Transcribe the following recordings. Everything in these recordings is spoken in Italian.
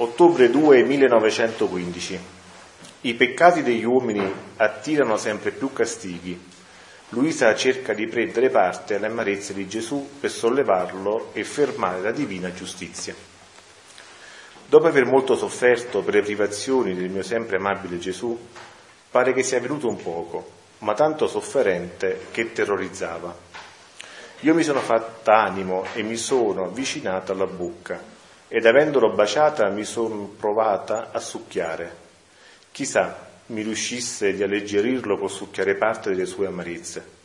Ottobre 2 1915. I peccati degli uomini attirano sempre più castighi. Luisa cerca di prendere parte alle amarezze di Gesù per sollevarlo e fermare la divina giustizia. Dopo aver molto sofferto per le privazioni del mio sempre amabile Gesù, pare che sia venuto un poco, ma tanto sofferente che terrorizzava. Io mi sono fatta animo e mi sono avvicinata alla bocca ed avendolo baciata mi sono provata a succhiare. Chissà mi riuscisse di alleggerirlo col succhiare parte delle sue amarezze.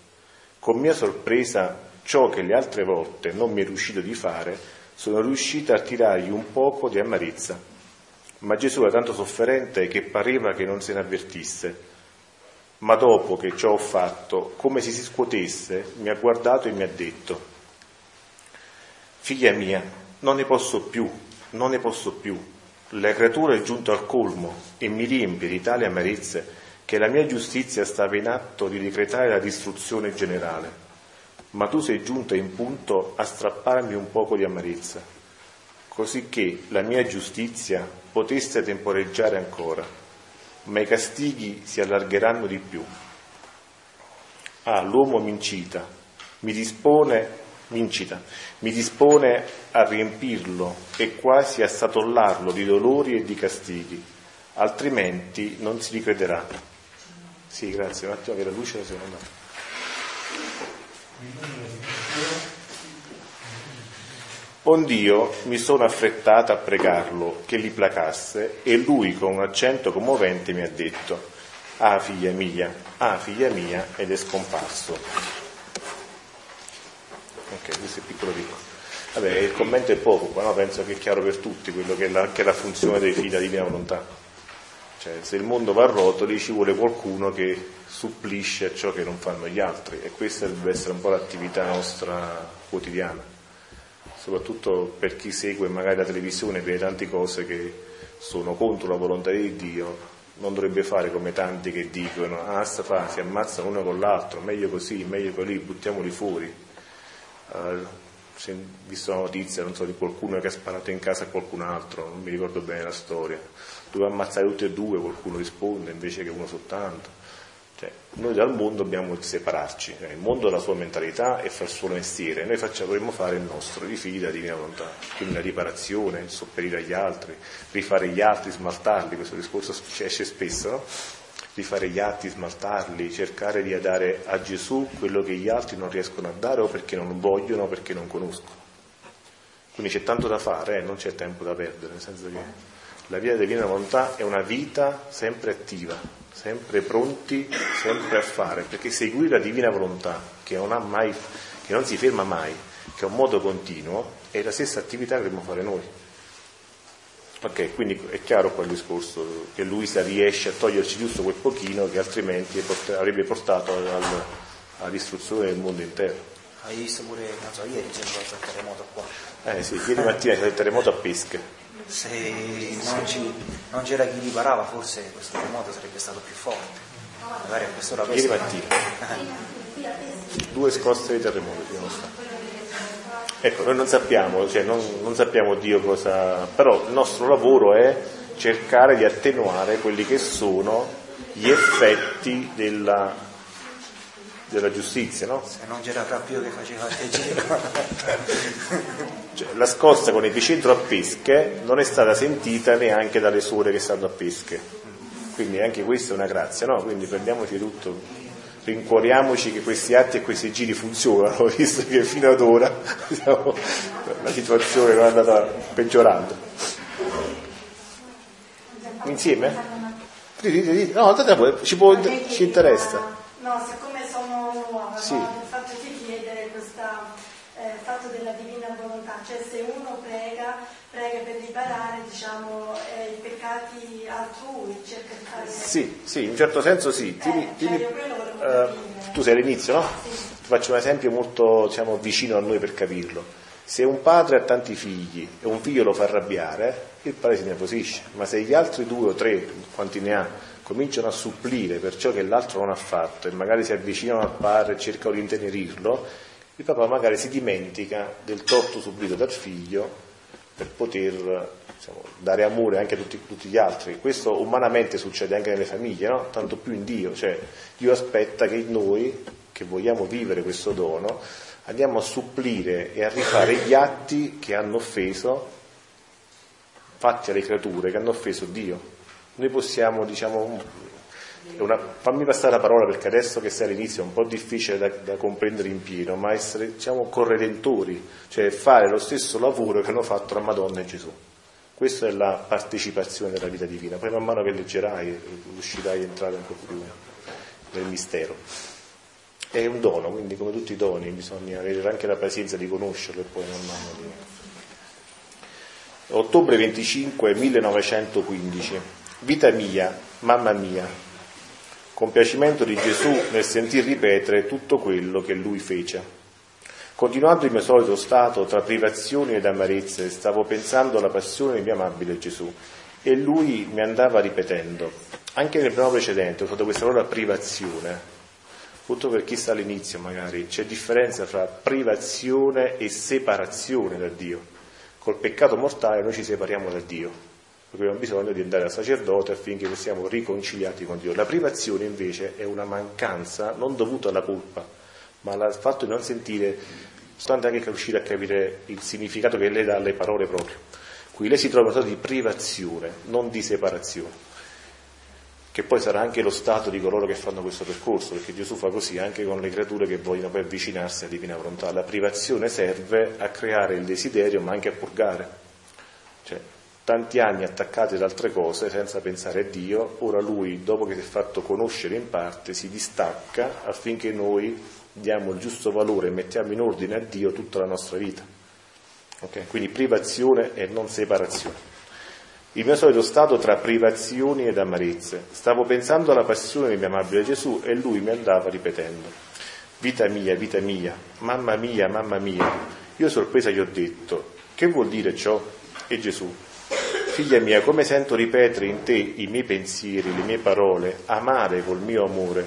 Con mia sorpresa, ciò che le altre volte non mi è riuscito di fare, sono riuscita a tirargli un poco di amarezza. Ma Gesù era tanto sofferente che pareva che non se ne avvertisse. Ma dopo che ciò ho fatto, come se si scuotesse, mi ha guardato e mi ha detto, Figlia mia, non ne posso più, non ne posso più. La creatura è giunta al colmo e mi riempie di tali amarezze che la mia giustizia stava in atto di decretare la distruzione generale. Ma tu sei giunta in punto a strapparmi un poco di amarezza, così che la mia giustizia potesse temporeggiare ancora, ma i castighi si allargheranno di più. Ah, l'uomo mi incita, mi dispone vincita, mi dispone a riempirlo e quasi a satollarlo di dolori e di castighi, altrimenti non si ricrederà. Sì, grazie, un attimo che la luce la seconda. Ond'io mi sono affrettata a pregarlo che li placasse e lui con un accento commovente mi ha detto, ah figlia mia, ah figlia mia, ed è scomparso. Ok, questo è piccolo piccolo. Vabbè, il commento è poco, no? penso che è chiaro per tutti quello che è la, che è la funzione dei figli della divina volontà. Cioè, se il mondo va a rotoli ci vuole qualcuno che supplisce a ciò che non fanno gli altri e questa deve essere un po' l'attività nostra quotidiana, soprattutto per chi segue magari la televisione e vede tante cose che sono contro la volontà di Dio, non dovrebbe fare come tanti che dicono ah sta fa, si ammazzano uno con l'altro, meglio così, meglio così, buttiamoli fuori ho visto la notizia, so, di qualcuno che ha sparato in casa a qualcun altro, non mi ricordo bene la storia. Doveva ammazzare tutti e due, qualcuno risponde invece che uno soltanto. Cioè, noi dal mondo dobbiamo separarci, cioè, il mondo ha la sua mentalità e fa il suo mestiere, noi facciamo, dovremmo fare il nostro, i figli della divina volontà, quindi la riparazione, sopperire agli altri, rifare gli altri, smaltarli, questo discorso esce spesso, no? Di fare gli atti, smaltarli, cercare di dare a Gesù quello che gli altri non riescono a dare o perché non vogliono o perché non conoscono. Quindi c'è tanto da fare, eh, non c'è tempo da perdere, nel senso che la via della divina volontà è una vita sempre attiva, sempre pronti, sempre a fare, perché seguire la divina volontà, che non, mai, che non si ferma mai, che è un modo continuo, è la stessa attività che dobbiamo fare noi. Ok, quindi è chiaro qua il discorso che Luisa riesce a toglierci giusto quel pochino che altrimenti avrebbe portato alla, alla distruzione del mondo intero. Hai visto pure, non so, ieri c'è stato il terremoto qua. Eh sì, ieri mattina c'è il terremoto a Pesche. Se non, ci, non, c'era chi riparava forse questo terremoto sarebbe stato più forte. Magari a quest'ora Ieri mattina. Due scosse di terremoto ci sono state. Ecco, noi non sappiamo, cioè non, non sappiamo Dio cosa, però il nostro lavoro è cercare di attenuare quelli che sono gli effetti della, della giustizia, no? Se non c'era proprio che faceva il giro. cioè, la scossa con epicentro a pesche non è stata sentita neanche dalle suore che stanno a pesche. Quindi anche questa è una grazia, no? Quindi prendiamoci tutto rincuoriamoci che questi atti e questi giri funzionano, visto che fino ad ora diciamo, la situazione non è andata peggiorando. Insieme? No, ci, può, ci interessa. No, siccome sono nuova, sì. no, il fatto di chiedere questo eh, fatto della divina volontà, cioè se uno prega, prega per riparare diciamo, eh, i peccati altrui, cerca di fare... Sì, sì, in un certo senso sì. Tieni, eh, tieni, cioè uh, tu sei all'inizio, no? Sì. Ti faccio un esempio molto diciamo, vicino a noi per capirlo. Se un padre ha tanti figli e un figlio lo fa arrabbiare, il padre si nervosisce, ma se gli altri due o tre, quanti ne ha, cominciano a supplire per ciò che l'altro non ha fatto e magari si avvicinano al padre e cercano di intenerirlo, il papà magari si dimentica del torto subito dal figlio per poter diciamo, dare amore anche a tutti, tutti, gli altri. Questo umanamente succede anche nelle famiglie, no? tanto più in Dio. Cioè, Dio aspetta che noi, che vogliamo vivere questo dono, andiamo a supplire e a rifare gli atti che hanno offeso, fatti alle creature, che hanno offeso Dio. Noi possiamo, diciamo, una, fammi passare la parola perché adesso che sei all'inizio è un po' difficile da, da comprendere in pieno, ma essere diciamo, corredentori, cioè fare lo stesso lavoro che hanno fatto la Madonna e Gesù. Questa è la partecipazione della vita divina. Poi man mano che leggerai riuscirai a entrare un po' più nel mistero. È un dono, quindi come tutti i doni bisogna avere anche la pazienza di conoscerlo e poi man mano di... Ottobre 25 1915. Vita mia, mamma mia, compiacimento di Gesù nel sentir ripetere tutto quello che lui fece. Continuando il mio solito stato tra privazioni ed amarezze, stavo pensando alla passione di mio amabile Gesù e lui mi andava ripetendo. Anche nel brano precedente ho usato questa parola privazione, appunto per chi sta all'inizio magari, c'è differenza tra privazione e separazione da Dio. Col peccato mortale noi ci separiamo da Dio, abbiamo bisogno di andare al sacerdote affinché siamo riconciliati con Dio. La privazione invece è una mancanza non dovuta alla colpa, ma al fatto di non sentire, soltanto anche riuscire a capire il significato che lei dà alle parole proprio. Qui lei si trova in una sorta di privazione, non di separazione, che poi sarà anche lo stato di coloro che fanno questo percorso, perché Gesù fa così anche con le creature che vogliono poi avvicinarsi alla divina volontà. La privazione serve a creare il desiderio, ma anche a purgare. Tanti anni attaccati ad altre cose senza pensare a Dio, ora lui, dopo che si è fatto conoscere in parte, si distacca affinché noi diamo il giusto valore e mettiamo in ordine a Dio tutta la nostra vita. Okay? Quindi privazione e non separazione. Il mio solito stato tra privazioni ed amarezze. Stavo pensando alla passione di mio amabile Gesù e lui mi andava ripetendo, vita mia, vita mia, mamma mia, mamma mia. Io sorpresa gli ho detto, che vuol dire ciò? E Gesù, Figlia mia, come sento ripetere in te i miei pensieri, le mie parole, amare col mio amore,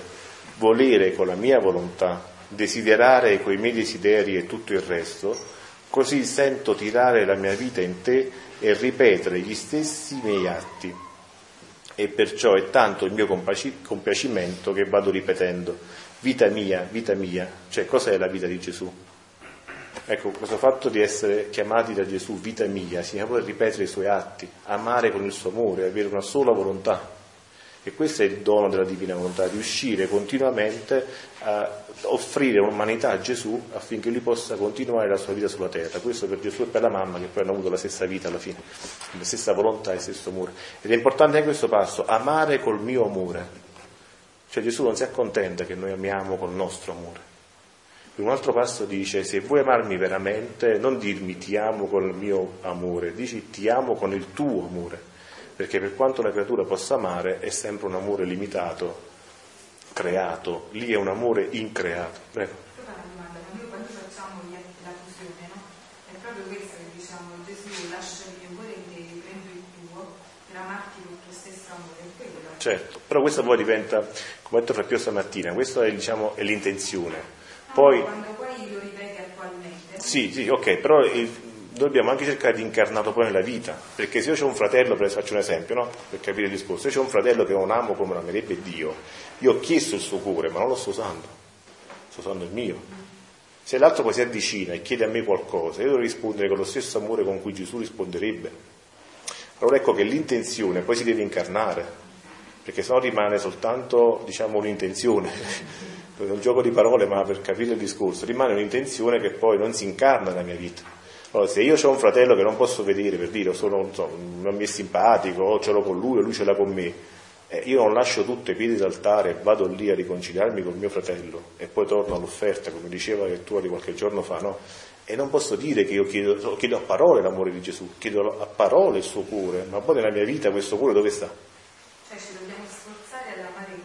volere con la mia volontà, desiderare coi miei desideri e tutto il resto, così sento tirare la mia vita in te e ripetere gli stessi miei atti. E perciò è tanto il mio compiacimento che vado ripetendo, vita mia, vita mia, cioè cos'è la vita di Gesù? Ecco, questo fatto di essere chiamati da Gesù vita mia significa poi ripetere i suoi atti, amare con il suo amore, avere una sola volontà. E questo è il dono della divina volontà, riuscire continuamente a offrire un'umanità a Gesù affinché lui possa continuare la sua vita sulla terra. Questo per Gesù e per la mamma che poi hanno avuto la stessa vita alla fine, la stessa volontà e il stesso amore. Ed è importante anche questo passo, amare col mio amore. Cioè Gesù non si accontenta che noi amiamo col nostro amore in un altro passo dice, se vuoi amarmi veramente, non dirmi ti amo con il mio amore, dici ti amo con il tuo amore, perché per quanto la creatura possa amare è sempre un amore limitato, creato, lì è un amore increato. Prego. Noi quando facciamo la fusione, no? È proprio questo che diciamo, Gesù lascia il mio cuore in te, prendo il tuo, per amarti con il tuo stesso amore. Certo, però questo poi diventa, come ha detto Fra Pio stamattina, questa è, diciamo, è l'intenzione poi, quando poi lo ripete attualmente. Sì, sì, ok, però il, dobbiamo anche cercare di incarnarlo poi nella vita, perché se io ho un fratello, per faccio un esempio, no? per capire il discorso, se ho un fratello che non amo come lo amerebbe Dio, io ho chiesto il suo cuore, ma non lo sto usando, sto usando il mio. Se l'altro poi si avvicina e chiede a me qualcosa, io devo rispondere con lo stesso amore con cui Gesù risponderebbe. Allora ecco che l'intenzione poi si deve incarnare, perché sennò rimane soltanto diciamo, un'intenzione è un gioco di parole, ma per capire il discorso, rimane un'intenzione che poi non si incarna nella mia vita. Allora, se io ho un fratello che non posso vedere, per dire, sono, non, so, non mi è simpatico, o ce l'ho con lui, o lui ce l'ha con me, eh, io non lascio tutto ai piedi d'altare e vado lì a riconciliarmi con mio fratello e poi torno all'offerta, come diceva che tu di qualche giorno fa, no? E non posso dire che io chiedo, chiedo a parole l'amore di Gesù, chiedo a parole il suo cuore, ma poi nella mia vita questo cuore dove sta? Cioè ci dobbiamo sforzare ad amare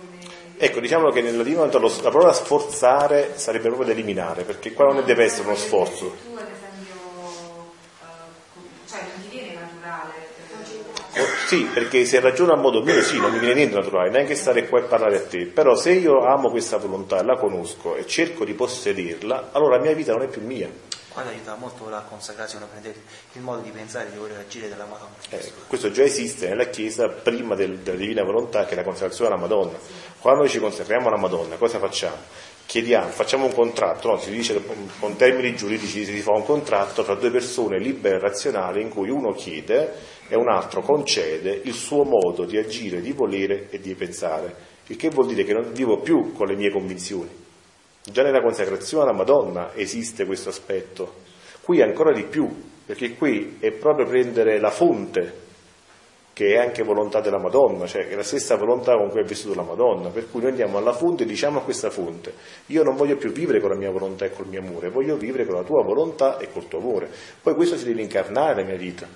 Ecco, diciamo che nella divina la parola sforzare sarebbe proprio da eliminare, perché qua non deve essere uno sforzo. Uh, cioè? Oh, sì, perché se ragiono a modo mio sì, non mi viene niente naturale, neanche stare qua e parlare a te, però se io amo questa volontà, la conosco e cerco di possederla, allora la mia vita non è più mia, Qua aiuta molto la consacrazione, prendere il modo di pensare, di voler agire della Madonna. Eh, questo già esiste nella Chiesa prima del, della Divina Volontà che è la consacrazione alla Madonna. Quando ci consacriamo alla Madonna, cosa facciamo? Chiediamo, facciamo un contratto, no? si dice con termini giuridici si fa un contratto tra due persone libere e razionali in cui uno chiede e un altro concede il suo modo di agire, di volere e di pensare. Il che vuol dire che non vivo più con le mie convinzioni Già nella consacrazione alla Madonna esiste questo aspetto, qui ancora di più, perché qui è proprio prendere la fonte, che è anche volontà della Madonna, cioè è la stessa volontà con cui è vissuto la Madonna, per cui noi andiamo alla fonte e diciamo a questa fonte, io non voglio più vivere con la mia volontà e col mio amore, voglio vivere con la tua volontà e col tuo amore. Poi questo si deve incarnare nella mia vita.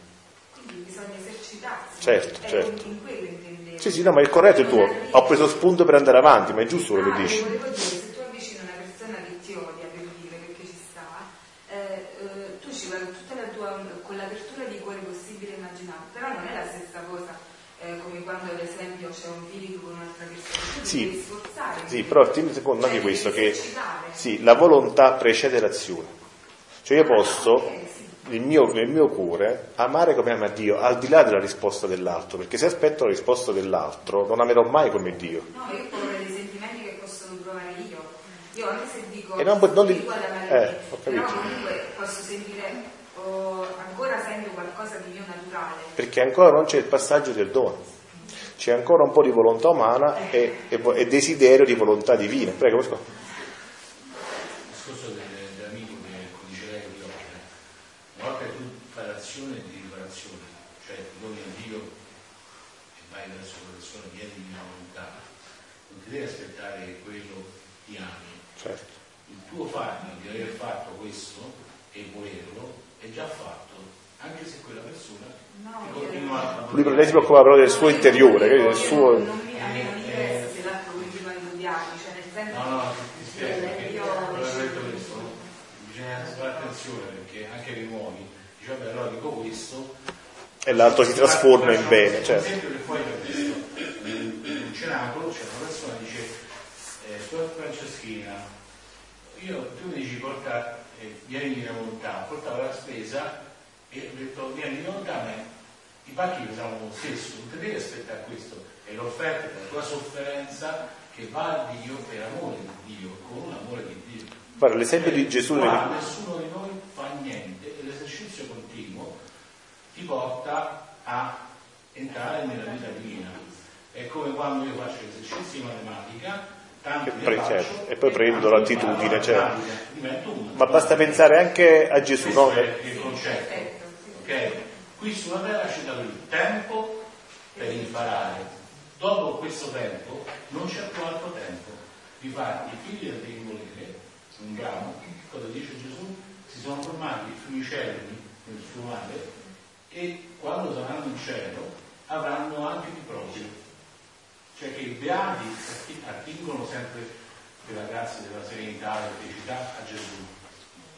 Quindi bisogna esercitarsi. Certo, Ecco, certo. In quello intendevo. Sì, sì, no, ma il corretto è il tuo. Ho preso spunto per andare avanti, ma è giusto quello che Ah, dici. volevo dire, se tu avvicini una persona che ti odia per dire perché ci sta, eh, eh, tu ci vai con tutta la tua con l'apertura di cuore possibile e immaginabile, però non è la stessa cosa eh, come quando ad esempio c'è un bilico con un'altra persona, tu ti Sì. Sì, però tieni conto anche questo, che sì, la volontà precede l'azione. Cioè io posso, nel mio, nel mio cuore, amare come ama Dio, al di là della risposta dell'altro, perché se aspetto la risposta dell'altro non amerò mai come Dio. No, io parlo dei sentimenti che possono provare io. Io anche se dico E non non alla eh, ho però capito. comunque posso sentire oh, ancora sento qualcosa di mio naturale. Perché ancora non c'è il passaggio del dono. C'è ancora un po' di volontà umana e, e e desiderio di volontà divina. Prego, Pasquale. Il discorso del- dell'amico che dice lei di opera, una volta che tu fai l'azione di riparazione, cioè ti doni a Dio e vai verso quella persona, vieni di mia volontà, non ti devi aspettare che quello ti ami. Certo. Il tuo farlo di aver fatto questo e volerlo è già fatto, anche se quella persona No, continua a Lui lei si preoccupa però del suo interiore, Io- del suo... Non mi, a me non interessa se l'altro continua a odiarmi, cioè nel senso No, no, ti, spiego perché io- quello che ho detto questo, bisogna fare attenzione perché anche nei nuovi, dice vabbè allora dico questo, E l'altro si trasforma in bene, Per certo. esempio che poi ho visto in in un cenacolo c'è una persona che dice, eh, Suor Franceschina, io, tu mi dici porta, eh, vieni mia volontà, portavo la spesa e ho detto vieni volontà, ma i pacchi pesavano lo stesso, non ti devi aspettare questo, è l'offerta della tua sofferenza che va a Dio per amore di Dio, con un amore di Dio. Guarda, l'esempio di Gesù Qua nessuno di noi fa niente e l'esercizio continuo ti porta a entrare nella vita divina. È come quando io faccio esercizi di matematica, E pre- certo, e poi prendo l'attitudine, certo. Ma basta pensare anche a Gesù, no? è il concetto. Ok? Qui sulla terra ci dato il tempo per imparare. Dopo questo tempo non c'è più altro tempo. Difatti i figli del volere, un grano, cosa dice Gesù? Si sono formati fiumicelli nel suo mare e quando saranno in cielo avranno anche di proprio. Cioè che i beati atti- attingono sempre della grazia, della serenità, della felicità a Gesù,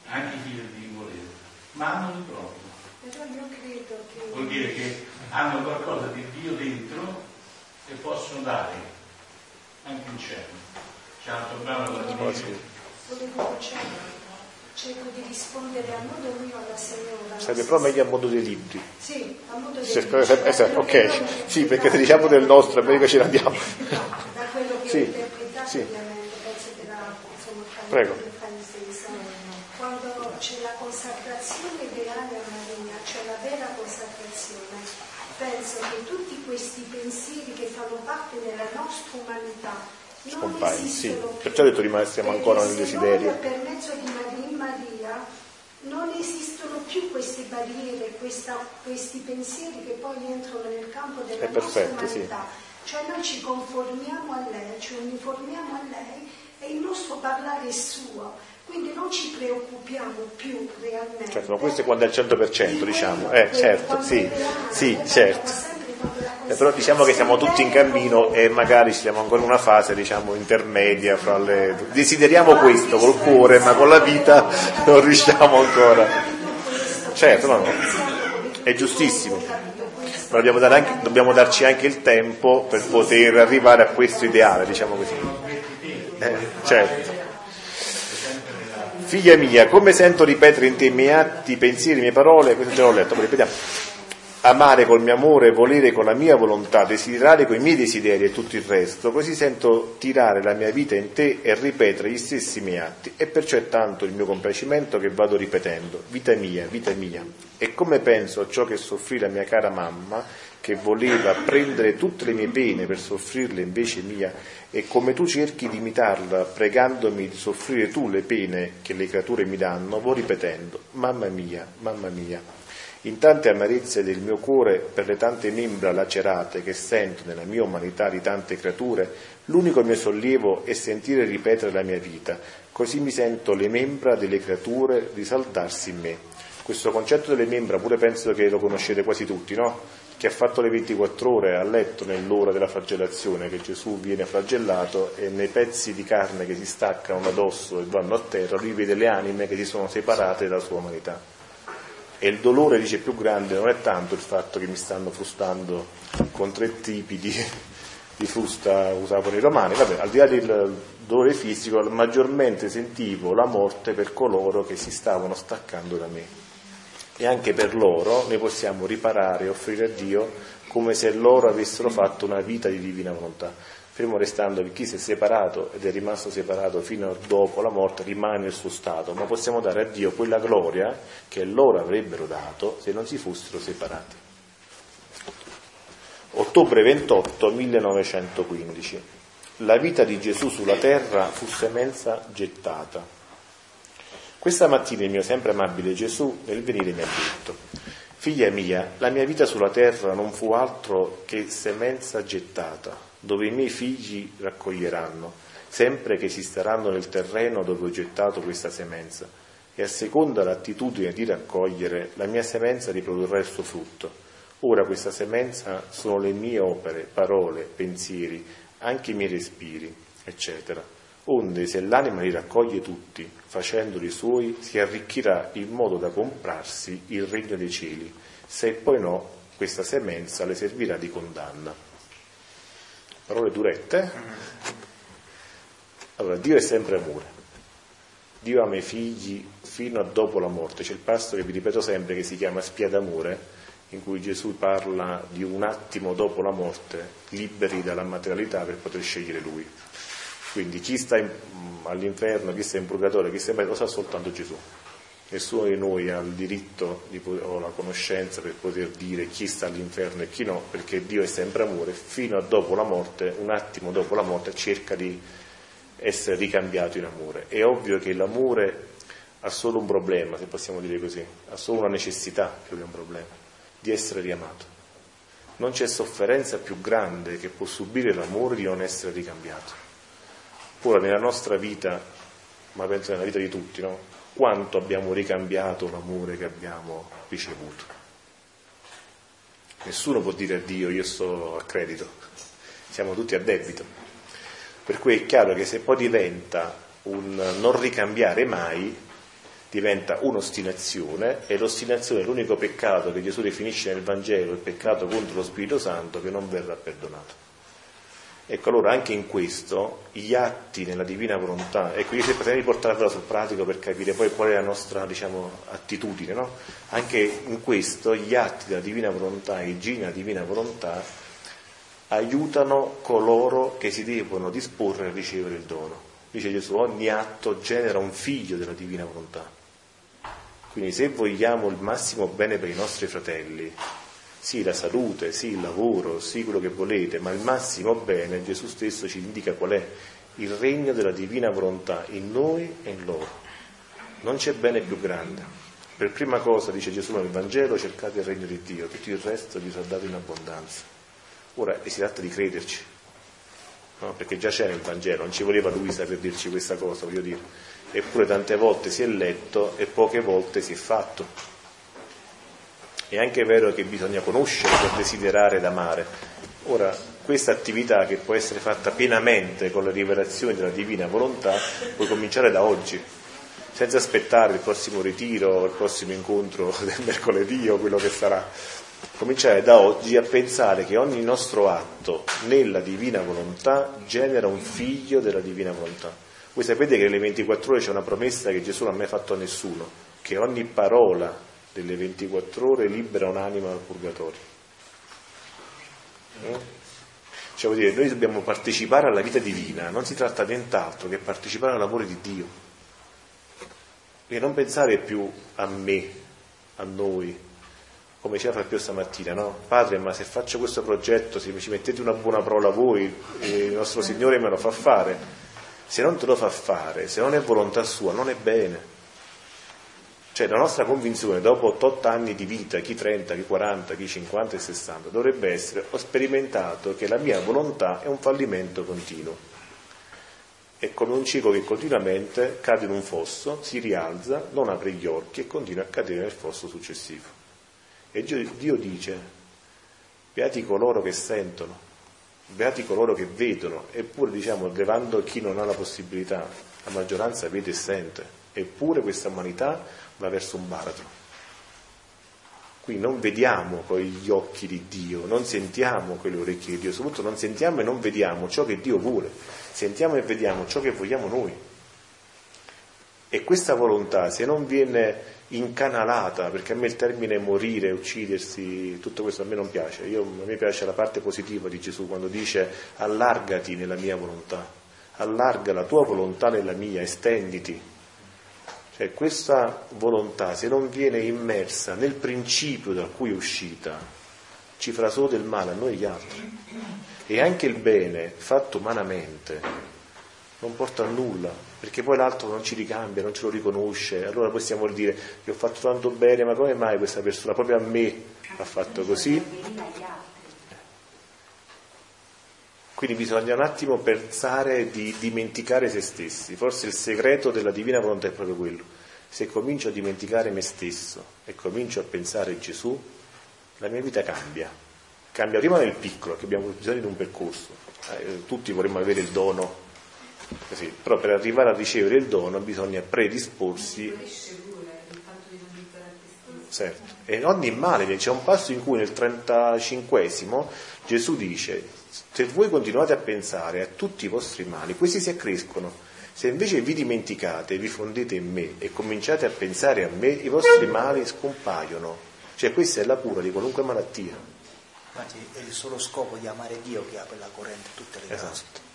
anche i figli del volere, ma hanno di proprio. Però io credo che... Vuol dire che hanno qualcosa di Dio dentro e possono dare anche in cielo. C'è un con la Oh, sì. divina. Volevo cerco, cerco di rispondere a modo mio alla signora. Sarebbe però meglio a modo dei libri. Sì, a modo Se- di se- esatto, ok, sì, perché se diciamo del nostro, è meglio che ce l'abbiamo. da quello che Sì, ho interpretato sì. ovviamente penso che la insomma Prego. che quando c'è la consacrazione reale a Maria c'è la vera consacrazione penso che tutti questi pensieri che fanno parte della nostra umanità non sì. esistono più. Perciò ho detto rimane- siamo ancora nel desiderio. per mezzo di Maria, non esistono più queste barriere, questa- questi pensieri che poi entrano nel campo della È perfetto, nostra sì. umanità. Cioè noi ci conformiamo a lei, ci uniformiamo a lei e il nostro parlare è suo. Quindi non ci preoccupiamo più realmente. Certo, ma questo è quando è al 100%, di diciamo. Eh, certo, sì, sì, certo. Eh, però diciamo che siamo tutti in cammino e magari siamo ancora in una fase diciamo intermedia fra le... Desideriamo questo col cuore ma con la vita non riusciamo ancora. Certo, no, no. È giustissimo. Ma dobbiamo, dare anche- dobbiamo darci anche il tempo per poter arrivare a questo ideale, diciamo così. Eh, certo. Figlia mia, come sento ripetere in te i miei atti, i pensieri, le mie parole, questo già l'ho letto, ma ripetiamo amare col mio amore, volere con la mia volontà, desiderare con i miei desideri e tutto il resto, così sento tirare la mia vita in te e ripetere gli stessi miei atti. E perciò è tanto il mio complacimento che vado ripetendo, vita mia, vita mia. E come penso a ciò che soffrì la mia cara mamma, che voleva prendere tutte le mie pene per soffrirle invece mia, e come tu cerchi di imitarla, pregandomi di soffrire tu le pene che le creature mi danno, vo ripetendo, mamma mia, mamma mia in tante amarezze del mio cuore per le tante membra lacerate che sento nella mia umanità di tante creature, l'unico mio sollievo è sentire ripetere la mia vita, così mi sento le membra delle creature risaltarsi in me. Questo concetto delle membra pure penso che lo conoscete quasi tutti, no? Chi ha fatto le 24 ore ha letto nell'ora della flagellazione che Gesù viene flagellato e nei pezzi di carne che si staccano da dosso e vanno a terra, lui vede le anime che si sono separate dalla sua umanità. E il dolore, dice, più grande non è tanto il fatto che mi stanno frustando con tre tipi di, di frusta usavano i romani, vabbè, al di là del dolore fisico, maggiormente sentivo la morte per coloro che si stavano staccando da me. E anche per loro noi possiamo riparare e offrire a Dio come se loro avessero fatto una vita di divina volontà fermo restando che chi si è separato ed è rimasto separato fino a dopo la morte rimane nel suo stato, ma possiamo dare a Dio quella gloria che loro avrebbero dato se non si fossero separati. Ottobre 28 1915. La vita di Gesù sulla terra fu semenza gettata. Questa mattina il mio sempre amabile Gesù nel venire mi ha detto, figlia mia, la mia vita sulla terra non fu altro che semenza gettata dove i miei figli raccoglieranno, sempre che esisteranno nel terreno dove ho gettato questa semenza, e a seconda l'attitudine di raccogliere, la mia semenza riprodurrà il suo frutto. Ora questa semenza sono le mie opere, parole, pensieri, anche i miei respiri, eccetera. Onde se l'anima li raccoglie tutti, facendoli suoi, si arricchirà in modo da comprarsi il regno dei cieli, se poi no, questa semenza le servirà di condanna parole durette. Allora, Dio è sempre amore. Dio ama i figli fino a dopo la morte. C'è il pasto che vi ripeto sempre che si chiama Spia d'amore, in cui Gesù parla di un attimo dopo la morte, liberi dalla materialità per poter scegliere Lui. Quindi chi sta in, all'inferno, chi sta in purgatorio, chi sta in lo sa soltanto Gesù nessuno di noi ha il diritto di, o la conoscenza per poter dire chi sta all'inferno e chi no, perché Dio è sempre amore, fino a dopo la morte, un attimo dopo la morte, cerca di essere ricambiato in amore. È ovvio che l'amore ha solo un problema, se possiamo dire così, ha solo una necessità più che un problema, di essere riamato. Non c'è sofferenza più grande che può subire l'amore di non essere ricambiato. Ora nella nostra vita, ma penso nella vita di tutti, no? quanto abbiamo ricambiato l'amore che abbiamo ricevuto. Nessuno può dire a Dio io sto a credito, siamo tutti a debito. Per cui è chiaro che se poi diventa un non ricambiare mai, diventa un'ostinazione e l'ostinazione è l'unico peccato che Gesù definisce nel Vangelo, il peccato contro lo Spirito Santo che non verrà perdonato. Ecco, allora anche in questo gli atti nella divina volontà, ecco, io sempre di portarvela sul pratico per capire poi qual è la nostra, diciamo, attitudine, no? Anche in questo gli atti della divina volontà, i gini della divina volontà, aiutano coloro che si devono disporre a ricevere il dono. Dice Gesù, ogni atto genera un figlio della divina volontà. Quindi se vogliamo il massimo bene per i nostri fratelli, sì la salute, sì il lavoro, sì quello che volete, ma il massimo bene Gesù stesso ci indica qual è il regno della divina volontà in noi e in loro. Non c'è bene più grande. Per prima cosa, dice Gesù nel Vangelo, cercate il regno di Dio, tutto il resto vi sarà dato in abbondanza. Ora, si tratta di crederci, no? perché già c'è nel Vangelo, non ci voleva Luisa per dirci questa cosa, voglio dire. Eppure tante volte si è letto e poche volte si è fatto. È anche vero che bisogna conoscere per desiderare ed amare. Ora, questa attività che può essere fatta pienamente con le rivelazioni della divina volontà può cominciare da oggi, senza aspettare il prossimo ritiro, il prossimo incontro del mercoledì o quello che sarà. Cominciare da oggi a pensare che ogni nostro atto nella divina volontà genera un figlio della divina volontà. Voi sapete che nelle 24 ore c'è una promessa che Gesù non ha mai fatto a nessuno, che ogni parola delle 24 ore libera un'anima dal purgatorio. Eh? Cioè vuol dire, noi dobbiamo partecipare alla vita divina, non si tratta di nient'altro che partecipare all'amore di Dio. E non pensare più a me, a noi, come diceva Fabio stamattina, no? Padre, ma se faccio questo progetto, se ci mettete una buona parola voi, il nostro Signore me lo fa fare, se non te lo fa fare, se non è volontà sua, non è bene. Cioè la nostra convinzione dopo 8 anni di vita, chi 30, chi 40, chi 50 e 60, dovrebbe essere ho sperimentato che la mia volontà è un fallimento continuo. È come un ciclo che continuamente cade in un fosso, si rialza, non apre gli occhi e continua a cadere nel fosso successivo. E Dio dice, beati coloro che sentono, beati coloro che vedono, eppure diciamo, levando chi non ha la possibilità, la maggioranza vede e sente, eppure questa umanità va verso un baratro. Qui non vediamo con gli occhi di Dio, non sentiamo con le orecchie di Dio, soprattutto non sentiamo e non vediamo ciò che Dio vuole, sentiamo e vediamo ciò che vogliamo noi. E questa volontà, se non viene incanalata, perché a me il termine morire, uccidersi, tutto questo a me non piace. Io, a me piace la parte positiva di Gesù quando dice allargati nella mia volontà, allarga la tua volontà nella mia, estenditi. Cioè questa volontà, se non viene immersa nel principio da cui è uscita, ci farà solo del male a noi e agli altri. E anche il bene fatto umanamente non porta a nulla, perché poi l'altro non ci ricambia, non ce lo riconosce, allora possiamo dire che ho fatto tanto bene, ma come mai questa persona proprio a me ha fatto così? Quindi bisogna un attimo pensare di dimenticare se stessi, forse il segreto della divina volontà è proprio quello, se comincio a dimenticare me stesso e comincio a pensare a Gesù, la mia vita cambia, cambia prima nel piccolo, che abbiamo bisogno di un percorso, eh, tutti vorremmo avere il dono. Così, però per arrivare a ricevere il dono bisogna predisporsi. Certo. E ogni male, c'è un passo in cui nel 35esimo Gesù dice, se voi continuate a pensare a tutti i vostri mali, questi si accrescono. Se invece vi dimenticate, vi fondete in me e cominciate a pensare a me, i vostri mali scompaiono. Cioè questa è la cura di qualunque malattia. Infatti è il solo scopo di amare Dio che apre la corrente tutte le cose. Esatto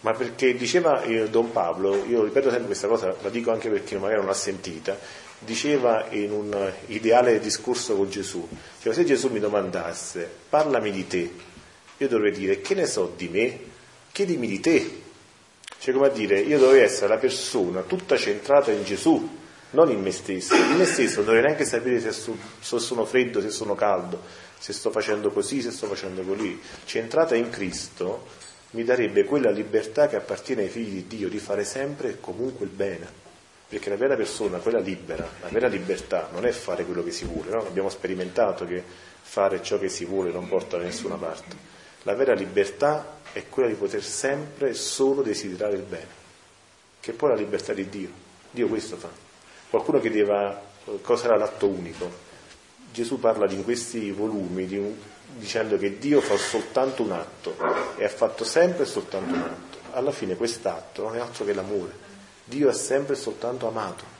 ma perché diceva eh, Don Pablo, io ripeto sempre questa cosa, la dico anche per chi magari non l'ha sentita, diceva in un ideale discorso con Gesù, cioè se Gesù mi domandasse parlami di te, io dovrei dire che ne so di me, chiedimi di te, cioè come a dire io dovrei essere la persona tutta centrata in Gesù, non in me stesso, in me stesso non dovrei neanche sapere se, se sono freddo, se sono caldo, se sto facendo così, se sto facendo così, centrata in Cristo mi darebbe quella libertà che appartiene ai figli di Dio di fare sempre e comunque il bene. Perché la vera persona, quella libera, la vera libertà non è fare quello che si vuole, no? abbiamo sperimentato che fare ciò che si vuole non porta da nessuna parte. La vera libertà è quella di poter sempre e solo desiderare il bene, che è poi la libertà di Dio. Dio questo fa. Qualcuno chiedeva cosa era l'atto unico. Gesù parla in questi volumi di un, dicendo che Dio fa soltanto un atto e ha fatto sempre soltanto un atto. Alla fine quest'atto non è altro che l'amore. Dio ha sempre soltanto amato.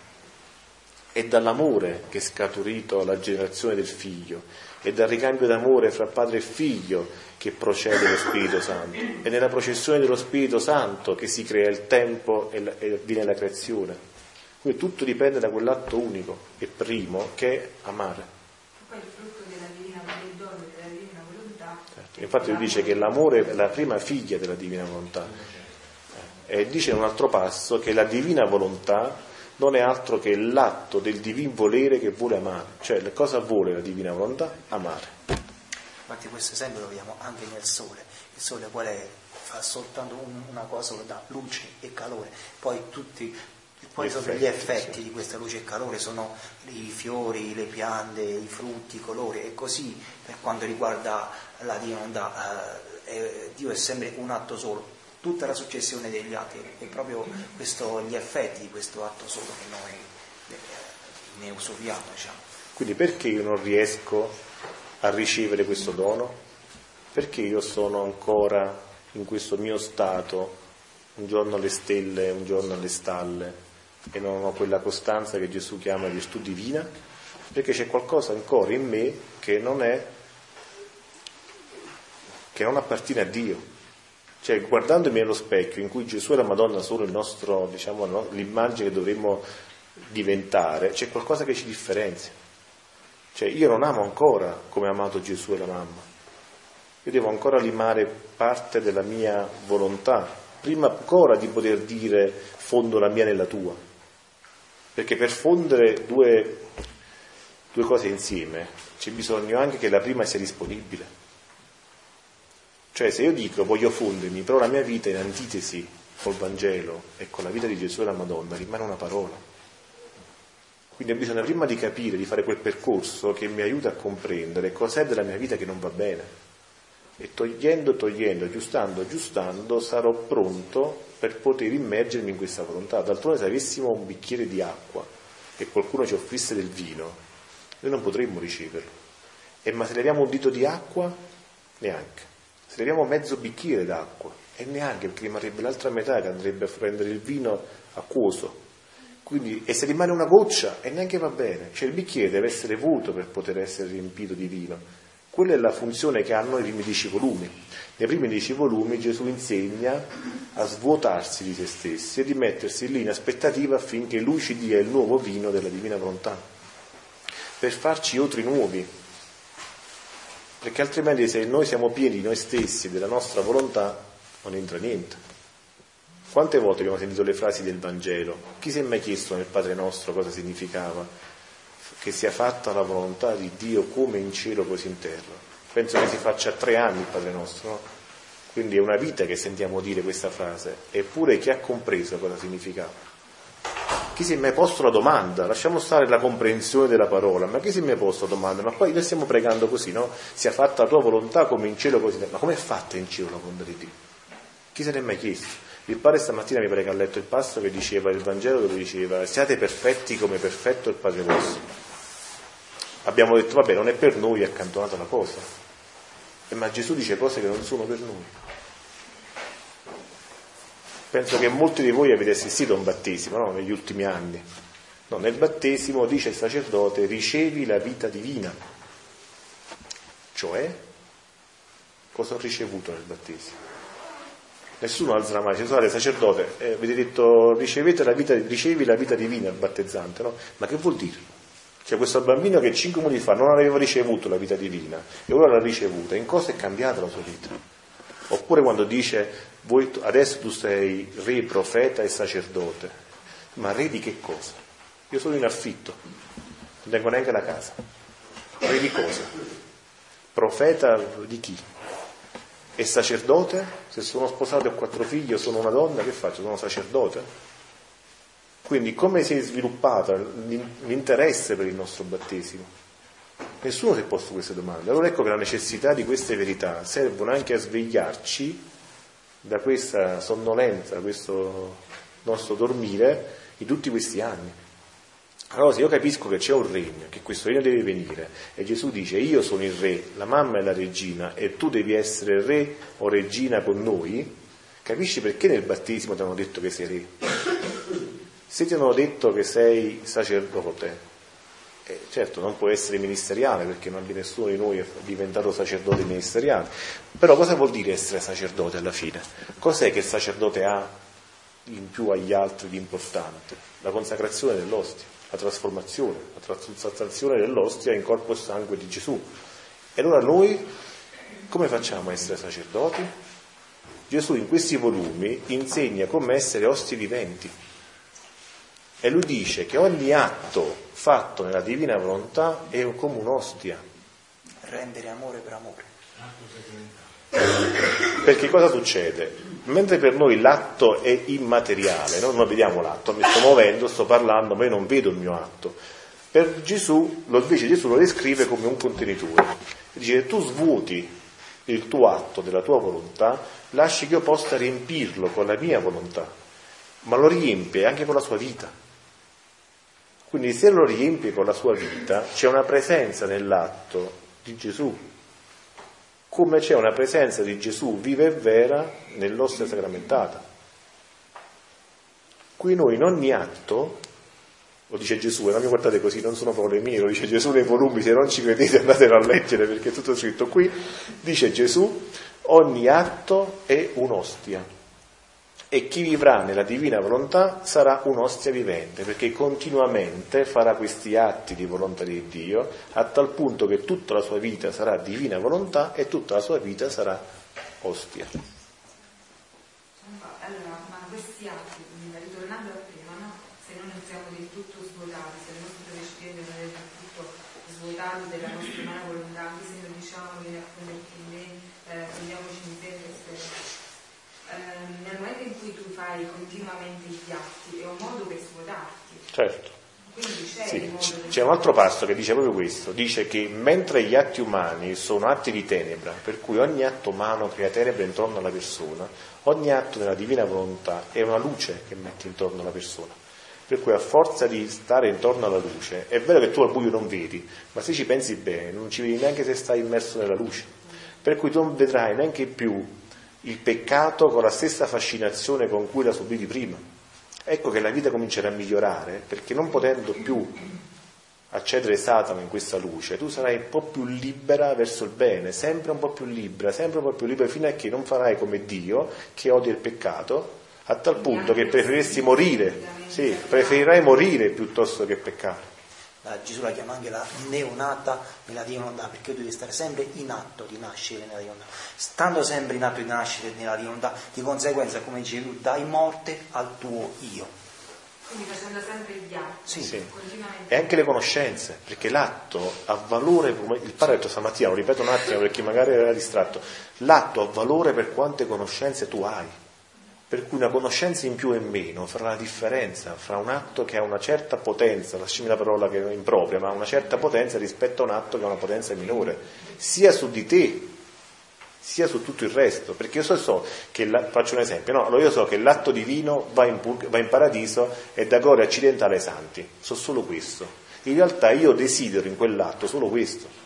È dall'amore che è scaturito la generazione del figlio, è dal ricambio d'amore fra padre e figlio che procede lo Spirito Santo. È nella processione dello Spirito Santo che si crea il tempo e, la, e viene la creazione. Quindi tutto dipende da quell'atto unico e primo che è amare. Infatti lui dice che l'amore è la prima figlia della divina volontà. E dice in un altro passo che la divina volontà non è altro che l'atto del divin volere che vuole amare. Cioè, cosa vuole la divina volontà? Amare. Infatti questo esempio lo vediamo anche nel sole. Il sole qual è? Fa soltanto una cosa da luce e calore. Poi tutti poi sono gli effetti di questa luce e calore sono i fiori, le piante, i frutti, i colori e così per quanto riguarda la divinità, eh, Dio è sempre un atto solo, tutta la successione degli atti è proprio questo, gli effetti di questo atto solo che noi eh, ne usurpiamo. Diciamo. Quindi perché io non riesco a ricevere questo dono? Perché io sono ancora in questo mio stato un giorno alle stelle, un giorno alle stalle e non ho quella costanza che Gesù chiama virtù divina? Perché c'è qualcosa ancora in me che non è, che non appartiene a Dio. Cioè, guardandomi nello specchio in cui Gesù e la Madonna sono nostro, diciamo, no, l'immagine che dovremmo diventare, c'è qualcosa che ci differenzia. Cioè, io non amo ancora come ha amato Gesù e la mamma. Io devo ancora limare parte della mia volontà, prima ancora di poter dire fondo la mia nella tua. Perché per fondere due, due cose insieme c'è bisogno anche che la prima sia disponibile. Cioè se io dico voglio fondermi, però la mia vita è in antitesi col Vangelo e con la vita di Gesù e la Madonna, rimane una parola. Quindi bisogna prima di capire, di fare quel percorso che mi aiuta a comprendere cos'è della mia vita che non va bene. E togliendo, togliendo, aggiustando, aggiustando, sarò pronto per poter immergermi in questa volontà. D'altronde se avessimo un bicchiere di acqua e qualcuno ci offrisse del vino, noi non potremmo riceverlo. E ma se leviamo un dito di acqua, neanche. Se leviamo mezzo bicchiere d'acqua, e neanche perché rimarrebbe l'altra metà che andrebbe a prendere il vino acquoso. Quindi, e se rimane una goccia, e neanche va bene. Cioè il bicchiere deve essere vuoto per poter essere riempito di vino. Quella è la funzione che hanno i primi dieci volumi. Nei primi dieci volumi Gesù insegna a svuotarsi di se stessi e di mettersi lì in aspettativa affinché lui ci dia il nuovo vino della divina volontà, per farci otri nuovi. Perché altrimenti se noi siamo pieni di noi stessi della nostra volontà non entra niente. Quante volte abbiamo sentito le frasi del Vangelo? Chi si è mai chiesto nel Padre nostro cosa significava? Che sia fatta la volontà di Dio come in cielo così in terra. Penso che si faccia tre anni il Padre nostro, no? Quindi è una vita che sentiamo dire questa frase, eppure chi ha compreso cosa significava? Chi si è mai posto la domanda? Lasciamo stare la comprensione della parola, ma chi si è mai posto la domanda? Ma poi noi stiamo pregando così, no? Sia fatta la tua volontà come in cielo così. Ma com'è fatta in cielo la volontà di Dio? Chi se l'è mai chiesto? Il padre stamattina mi pare che ha letto il passo che diceva il Vangelo dove diceva siate perfetti come perfetto il Padre vostro. Abbiamo detto vabbè non è per noi, è accantonata la cosa. E ma Gesù dice cose che non sono per noi. Penso che molti di voi avete assistito a un battesimo no? negli ultimi anni. No, nel battesimo dice il sacerdote ricevi la vita divina. Cioè, cosa ho ricevuto nel battesimo? Nessuno alza la mano, dice, scusate sacerdote, eh, avete detto ricevete la vita, ricevi la vita divina al battezzante, no? Ma che vuol dire? Cioè questo bambino che cinque minuti fa non aveva ricevuto la vita divina e ora l'ha ricevuta, in cosa è cambiata la sua vita? Oppure quando dice voi, adesso tu sei re, profeta e sacerdote, ma re di che cosa? Io sono in affitto, non tengo neanche la casa. Re di cosa? Profeta di chi? E sacerdote? Se sono sposato e ho quattro figli o sono una donna, che faccio? Sono sacerdote? Quindi come si è sviluppato l'interesse per il nostro battesimo? Nessuno si è posto queste domande. Allora ecco che la necessità di queste verità servono anche a svegliarci da questa sonnolenza, da questo nostro dormire di tutti questi anni. Allora se io capisco che c'è un regno, che questo regno deve venire, e Gesù dice io sono il re, la mamma è la regina e tu devi essere re o regina con noi, capisci perché nel battesimo ti hanno detto che sei re? Se ti hanno detto che sei sacerdote, eh, certo non può essere ministeriale perché non nessuno di noi è diventato sacerdote ministeriale, però cosa vuol dire essere sacerdote alla fine? Cos'è che il sacerdote ha in più agli altri di importante? La consacrazione dell'ostia la trasformazione, la trasformazione dell'ostia in corpo e sangue di Gesù. E allora noi come facciamo a essere sacerdoti? Gesù in questi volumi insegna come essere ostie viventi. E lui dice che ogni atto fatto nella divina volontà è come un'ostia. Rendere amore per amore. Perché cosa succede? Mentre per noi l'atto è immateriale, no? noi vediamo l'atto, mi sto muovendo, sto parlando, ma io non vedo il mio atto. Per Gesù, lo invece Gesù lo descrive come un contenitore. Dice tu svuoti il tuo atto della tua volontà, lasci che io possa riempirlo con la mia volontà, ma lo riempie anche con la sua vita. Quindi se lo riempie con la sua vita, c'è una presenza nell'atto di Gesù. Come c'è una presenza di Gesù viva e vera nell'ostia sacramentata. Qui noi in ogni atto, lo dice Gesù, e non mi guardate così, non sono parole mie, lo dice Gesù nei volumi, se non ci credete andatelo a leggere perché è tutto scritto qui, dice Gesù, ogni atto è un'ostia e chi vivrà nella divina volontà sarà un'ostia vivente, perché continuamente farà questi atti di volontà di Dio, a tal punto che tutta la sua vita sarà divina volontà e tutta la sua vita sarà ostia. Allora, ma questi atti, ritornando a prima, no? se non siamo del tutto svuotati, se non è del tutto svuotato della nostra umana volontà, anche se noi diciamo che ne appunto in me, eh, prendiamoci in te, Ehm, nel momento fai continuamente gli atti è un modo per svuotarti. Certo. C'è, sì, c'è un altro passo che dice proprio questo, dice che mentre gli atti umani sono atti di tenebra, per cui ogni atto umano crea tenebra intorno alla persona, ogni atto della divina volontà è una luce che mette intorno alla persona. Per cui a forza di stare intorno alla luce, è vero che tu al buio non vedi, ma se ci pensi bene non ci vedi neanche se stai immerso nella luce. Per cui tu non vedrai neanche più il peccato con la stessa fascinazione con cui la subivi prima. Ecco che la vita comincerà a migliorare, perché non potendo più accedere Satana in questa luce, tu sarai un po' più libera verso il bene, sempre un po' più libera, sempre un po' più libera, fino a che non farai come Dio, che odia il peccato, a tal punto che preferiresti morire, sì, preferirai morire piuttosto che peccare la, Gesù la chiama anche la neonata nella divinità, perché tu devi stare sempre in atto di nascere nella divinità. Stando sempre in atto di nascere nella divinità, di conseguenza, come dice lui, dai morte al tuo io. Quindi facendo sempre gli atti. Sì, sì. E anche le conoscenze, perché l'atto ha valore, il padre ha detto stamattina, lo ripeto un attimo perché magari era distratto, l'atto ha valore per quante conoscenze tu hai. Per cui una conoscenza in più e in meno farà la differenza fra un atto che ha una certa potenza, lasciami la parola che è impropria, ma una certa potenza rispetto a un atto che ha una potenza minore, sia su di te, sia su tutto il resto. Perché io so, so che, la, faccio un esempio, no? io so che l'atto divino va in, va in paradiso e da gloria accidentale santi, so solo questo. In realtà io desidero in quell'atto solo questo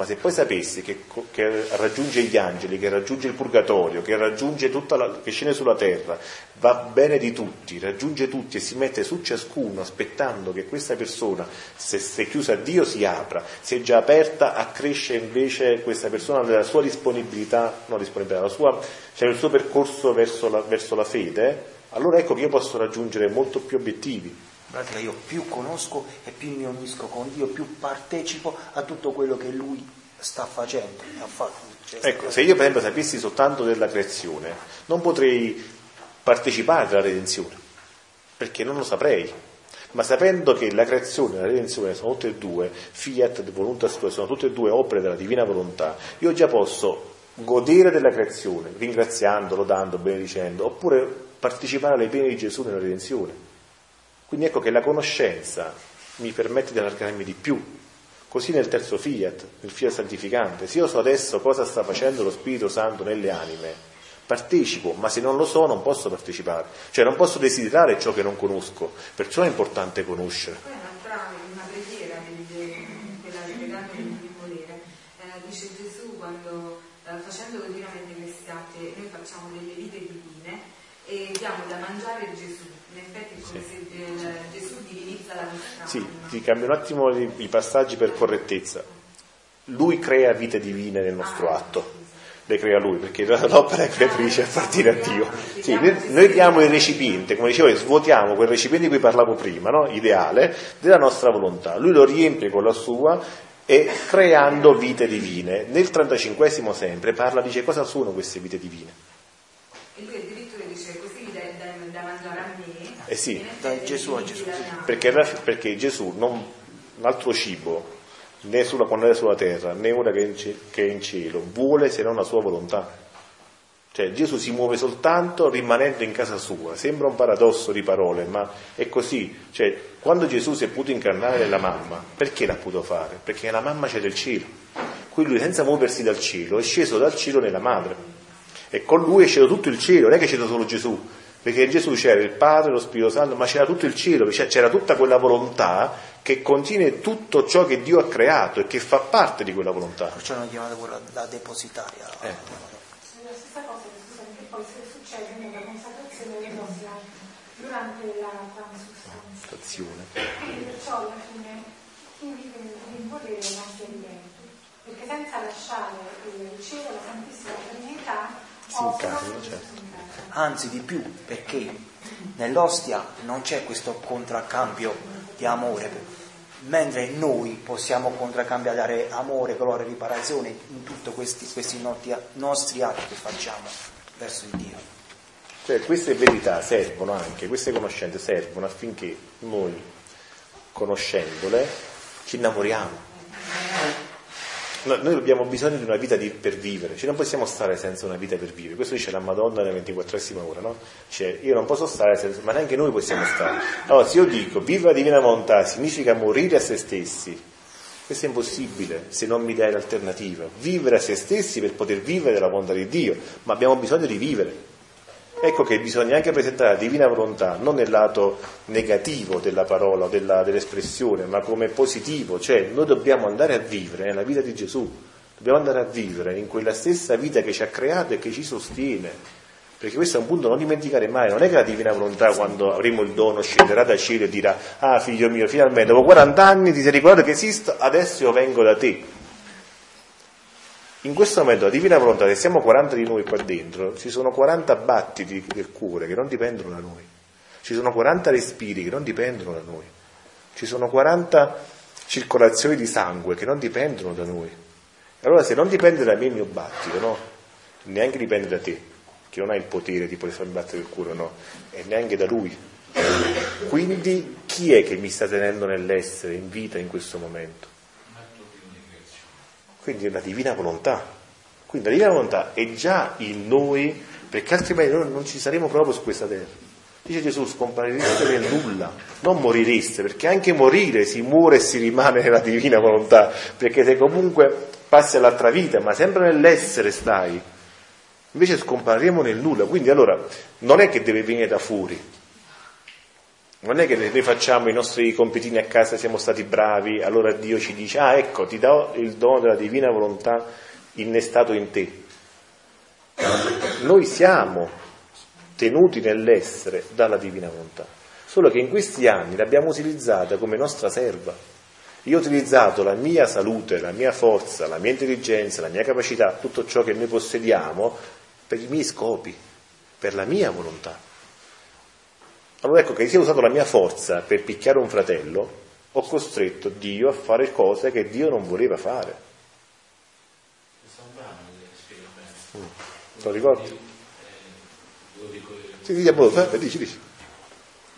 ma se poi sapessi che, che, raggiunge gli angeli, che raggiunge il purgatorio, che raggiunge tutta la, che scende sulla terra, va bene di tutti, raggiunge tutti e si mette su ciascuno aspettando che questa persona, se, se chiusa a Dio, si apra, se già aperta, accresce invece questa persona nella sua disponibilità, no disponibilità, sua, cioè nel suo percorso verso la, verso la fede, allora ecco che io posso raggiungere molto più obiettivi pratica io più conosco e più mi unisco con Dio, più partecipo a tutto quello che Lui sta facendo. Cioè, ecco, se io per esempio sapessi soltanto della creazione, non potrei partecipare alla redenzione, perché non lo saprei. Ma sapendo che la creazione e la redenzione sono tutte e due, fiat e sono tutte e due opere della divina volontà, io già posso godere della creazione, ringraziando, lodando, benedicendo, oppure partecipare alle pene di Gesù nella redenzione. Quindi ecco che la conoscenza mi permette di allargarmi di più. Così nel terzo fiat, nel fiat santificante, se io so adesso cosa sta facendo lo Spirito Santo nelle anime, partecipo, ma se non lo so non posso partecipare, cioè non posso desiderare ciò che non conosco, perciò è importante conoscere. Eh, eh, facendo continuamente questi atti noi facciamo delle vite divine e diamo da mangiare Gesù in effetti è sì. se eh, Gesù divinizza la nostra Sì, ti cambio un attimo i, i, passaggi per correttezza. Lui crea vite divine nel nostro ah, atto. Le crea lui, perché l'opera è creatrice a partire da Dio. Sì, noi, noi diamo il recipiente, come dicevo, svuotiamo quel recipiente di cui parlavo prima, no? ideale, della nostra volontà. Lui lo riempie con la sua e creando vite divine. Nel 35 sempre parla, dice cosa sono queste vite divine. E lui dice così da, da, da mangiare a me eh sì. Dai Gesù a Gesù. Perché, perché Gesù, non, l'altro cibo, né sulla, quando è sulla terra, né ora che è in cielo, vuole se non la sua volontà. Cioè Gesù si muove soltanto rimanendo in casa sua. Sembra un paradosso di parole, ma è così. Cioè, quando Gesù si è potuto incarnare nella mamma, perché l'ha potuto fare? Perché la mamma c'è del cielo. Quindi lui senza muoversi dal cielo è sceso dal cielo nella madre. E con lui è sceso tutto il cielo, non è che è sceso solo Gesù, perché in Gesù c'era il Padre, lo Spirito Santo, ma c'era tutto il cielo, c'era tutta quella volontà che contiene tutto ciò che Dio ha creato e che fa parte di quella volontà. Perciò hanno chiamato quella la depositaria. Eh. La stessa cosa che poi succede nella consacrazione dei nostri durante la transustanzione. Quindi perciò alla fine chi vive nel volere si evidente, perché senza lasciare il cielo la Santissima Trinità si incarna, certo. Anzi di più, perché nell'ostia non c'è questo contraccambio di amore, mentre noi possiamo contraccambiare amore, gloria, riparazione in tutti questi, questi nostri atti che facciamo verso il Dio. Cioè queste verità servono anche, queste conoscenze servono affinché noi, conoscendole, ci innamoriamo. No, noi abbiamo bisogno di una vita di, per vivere, cioè non possiamo stare senza una vita per vivere. Questo dice la Madonna nella 24esima ora, no? Cioè, io non posso stare senza, ma neanche noi possiamo stare. Allora, se io dico viva la divina volontà significa morire a se stessi, questo è impossibile se non mi dai l'alternativa. Vivere a se stessi per poter vivere la volontà di Dio, ma abbiamo bisogno di vivere. Ecco che bisogna anche presentare la divina volontà non nel lato negativo della parola, della, dell'espressione, ma come positivo, cioè noi dobbiamo andare a vivere nella vita di Gesù, dobbiamo andare a vivere in quella stessa vita che ci ha creato e che ci sostiene. Perché questo è un punto da non dimenticare mai, non è che la divina volontà quando avremo il dono scenderà dal cielo e dirà, ah figlio mio, finalmente dopo 40 anni ti sei ricordato che esisto, adesso io vengo da te in questo momento la divina volontà, se siamo 40 di noi qua dentro, ci sono 40 battiti del cuore che non dipendono da noi, ci sono 40 respiri che non dipendono da noi, ci sono 40 circolazioni di sangue che non dipendono da noi. Allora se non dipende da me il mio battito, no? Neanche dipende da te, che non hai il potere di poter farmi battere il cuore, no? E neanche da lui. Quindi chi è che mi sta tenendo nell'essere, in vita in questo momento? Quindi è la divina volontà. Quindi la divina volontà è già in noi, perché altrimenti noi non ci saremo proprio su questa terra. Dice Gesù, scomparireste nel nulla, non morireste, perché anche morire si muore e si rimane nella divina volontà, perché se comunque passi all'altra vita, ma sempre nell'essere stai, invece scompariremo nel nulla. Quindi allora non è che deve venire da fuori, non è che noi facciamo i nostri compitini a casa, siamo stati bravi, allora Dio ci dice, ah ecco, ti do il dono della divina volontà innestato in te. Noi siamo tenuti nell'essere dalla divina volontà, solo che in questi anni l'abbiamo utilizzata come nostra serva. Io ho utilizzato la mia salute, la mia forza, la mia intelligenza, la mia capacità, tutto ciò che noi possediamo per i miei scopi, per la mia volontà. Allora ecco che se ho usato la mia forza per picchiare un fratello, ho costretto Dio a fare cose che Dio non voleva fare. Mm. Lo ricordi? Sì, sì, a dici, dici.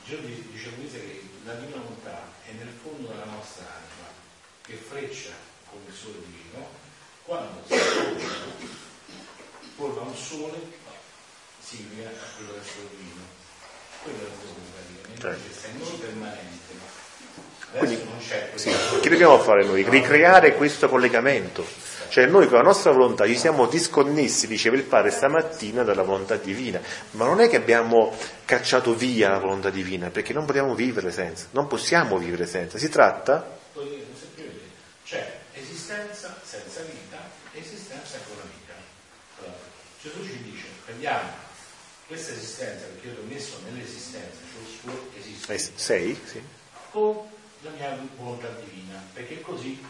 Dio dice Luisa che la divina volontà è nel fondo della nostra anima, che freccia come il sole divino, quando si forma un sole simile a quello del sole divino quello è il praticamente, cioè. è non permanente. Quindi, sì, che dobbiamo fare noi? Ricreare questo collegamento. Cioè noi con la nostra volontà ci siamo disconnessi, diceva il padre stamattina, dalla volontà divina, ma non è che abbiamo cacciato via la volontà divina, perché non possiamo vivere senza, non possiamo vivere senza. Si tratta... C'è esistenza senza vita, esistenza con la vita. Allora, Gesù ci dice, prendiamo questa esistenza, perché io ti ho messo nell'esistenza, cioè il suo. Eh, sei? Sì. Con la mia volontà divina, perché così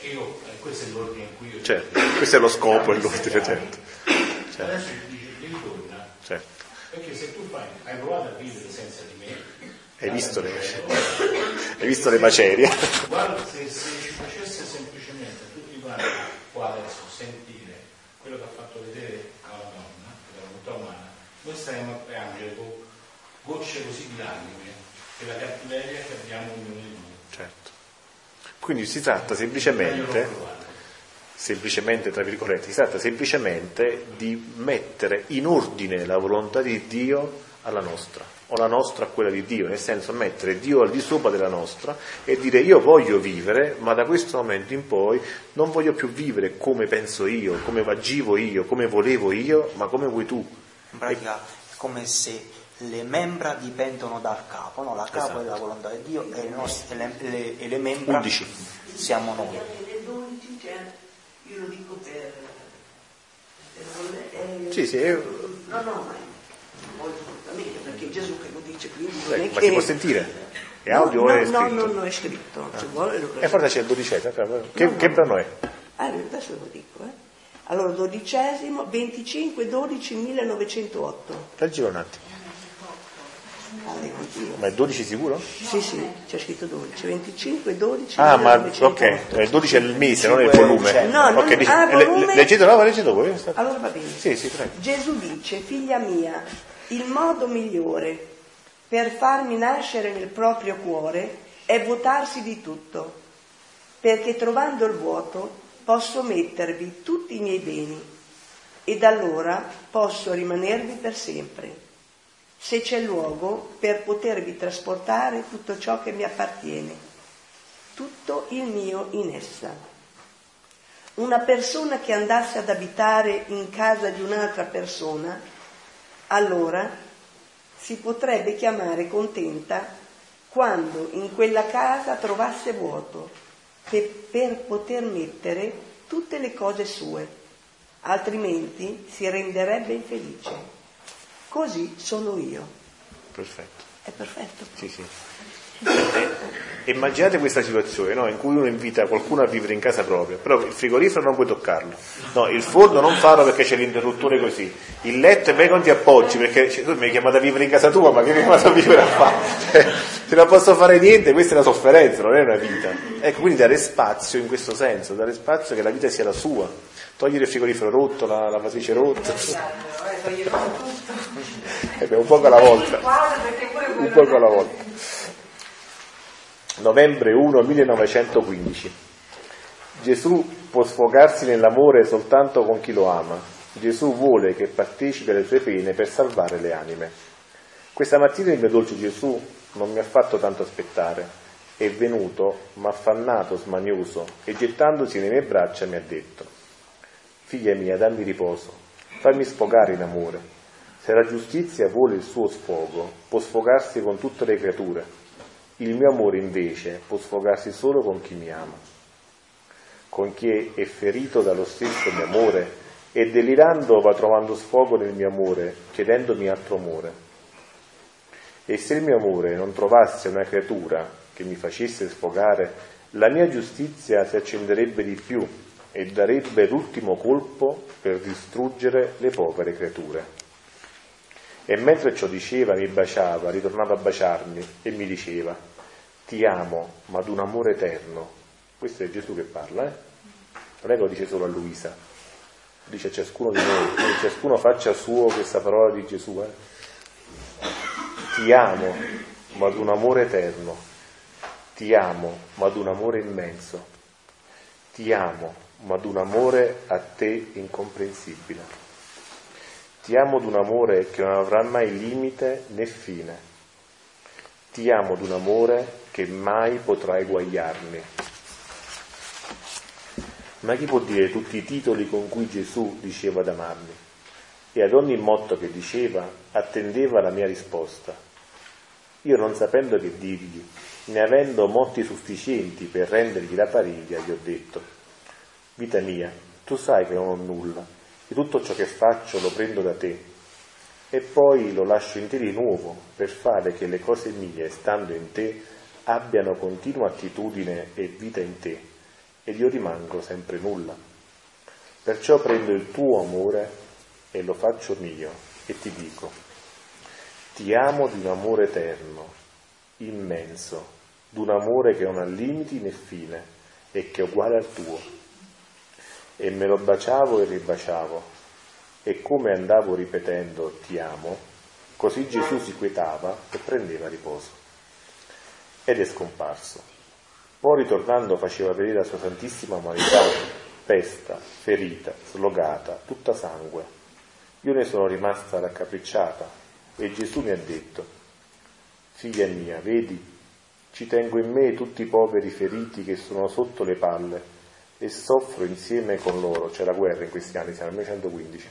eh, io, eh, questo è l'ordine in cui io... Certo, questo è lo scopo, è l'ordine, certo. certo. Adesso ti dice, ritorna. Certo. Perché se tu fai, hai provato a vivere senza di me, hai visto le, hai visto le macerie? Guarda, se, se ci facesse semplicemente tutti quanti qua adesso sentire quello che ha fatto vedere alla donna, la volontà umana, noi staremo a piangere con gocce così di lacrime per la cattiveria che abbiamo ognuno di noi. Certo. Quindi si tratta semplicemente, semplicemente, tra virgolette, si tratta semplicemente di mettere in ordine la volontà di Dio alla nostra, o la nostra a quella di Dio, nel senso mettere Dio al di sopra della nostra e dire io voglio vivere, ma da questo momento in poi non voglio più vivere come penso io, come agivo io, come volevo io, ma come vuoi tu in pratica è come se le membra dipendono dal capo, no? la capo esatto. è la volontà di Dio e le, nostre, le, le, e le membra 11. siamo noi. Le 12, cioè, io lo dico per... per sì, sì. Io... No, no, ma molto meglio perché Gesù che lo dice, quindi non è ma che... si può sentire? È No, audio o no, è no, scritto? no, no, è scritto. Se vuole lo E forse c'è il dodicesimo. Che, No, no. che brano è? Allora, adesso lo dico, eh. Allora, dodicesimo, 25 12 1908. Leggilo un attimo. Ma è 12 sicuro? Sì, sì, c'è scritto 12, 25 12 Ah, ma 1908. ok, il 12 è il mese, non il volume. No, non- Ok, dice- ah, volume- le- leggete, no, leggete voi. Allora va bene. Sì, sì, prego. Gesù dice, figlia mia, il modo migliore per farmi nascere nel proprio cuore è vuotarsi di tutto, perché trovando il vuoto posso mettervi tutti i miei beni ed allora posso rimanervi per sempre, se c'è luogo per potervi trasportare tutto ciò che mi appartiene, tutto il mio in essa. Una persona che andasse ad abitare in casa di un'altra persona, allora si potrebbe chiamare contenta quando in quella casa trovasse vuoto per, per poter mettere tutte le cose sue, altrimenti si renderebbe infelice. Così sono io. Perfetto. È perfetto. Sì, sì. E, immaginate questa situazione no? in cui uno invita qualcuno a vivere in casa propria, però il frigorifero non puoi toccarlo, no, il forno non farlo perché c'è l'interruttore così, il letto e beh non ti appoggi perché cioè, tu mi hai chiamato a vivere in casa tua, ma che mi hai chiamato a vivere a fare? Se non posso fare niente, questa è una sofferenza, non è una vita. Ecco, quindi dare spazio in questo senso, dare spazio che la vita sia la sua, togliere il frigorifero rotto, la lavatrice rotta, Eh. Eh beh, un poco alla volta. Un poco alla volta. Novembre 1 1915. Gesù può sfogarsi nell'amore soltanto con chi lo ama. Gesù vuole che partecipi alle sue pene per salvare le anime. Questa mattina il mio dolce Gesù non mi ha fatto tanto aspettare. È venuto, m'ha affannato, smanioso, e gettandosi nelle mie braccia mi ha detto, Figlia mia, dammi riposo, fammi sfogare in amore. Se la giustizia vuole il suo sfogo, può sfogarsi con tutte le creature. Il mio amore invece può sfogarsi solo con chi mi ama. Con chi è ferito dallo stesso mio amore e delirando va trovando sfogo nel mio amore, chiedendomi altro amore. E se il mio amore non trovasse una creatura che mi facesse sfogare, la mia giustizia si accenderebbe di più e darebbe l'ultimo colpo per distruggere le povere creature. E mentre ciò diceva mi baciava, ritornava a baciarmi e mi diceva, ti amo, ma d'un amore eterno. Questo è Gesù che parla, eh? Non è che lo dice solo a Luisa, lo dice a ciascuno di noi, quindi ciascuno faccia suo questa parola di Gesù, eh? Ti amo, ma d'un amore eterno. Ti amo, ma d'un amore immenso. Ti amo, ma d'un amore a te incomprensibile. Ti amo d'un amore che non avrà mai limite né fine. Ti amo d'un amore che mai potrà eguagliarmi. Ma chi può dire tutti i titoli con cui Gesù diceva d'amarmi? E ad ogni motto che diceva attendeva la mia risposta. Io non sapendo che dirgli, né avendo motti sufficienti per rendergli la pariglia, gli ho detto, vita mia, tu sai che non ho nulla, e tutto ciò che faccio lo prendo da te, e poi lo lascio in te di nuovo, per fare che le cose mie, stando in te, abbiano continua attitudine e vita in te, ed io rimango sempre nulla. Perciò prendo il tuo amore e lo faccio mio, e ti dico, ti amo di un amore eterno, immenso, d'un amore che non ha limiti né fine, e che è uguale al tuo. E me lo baciavo e ribaciavo, e come andavo ripetendo ti amo, così Gesù si quietava e prendeva riposo. Ed è scomparso. Poi ritornando faceva vedere la sua santissima umanità pesta, ferita, slogata, tutta sangue. Io ne sono rimasta raccapricciata e Gesù mi ha detto, figlia mia, vedi, ci tengo in me tutti i poveri feriti che sono sotto le palle e soffro insieme con loro, c'è la guerra in questi anni, siamo nel 1115,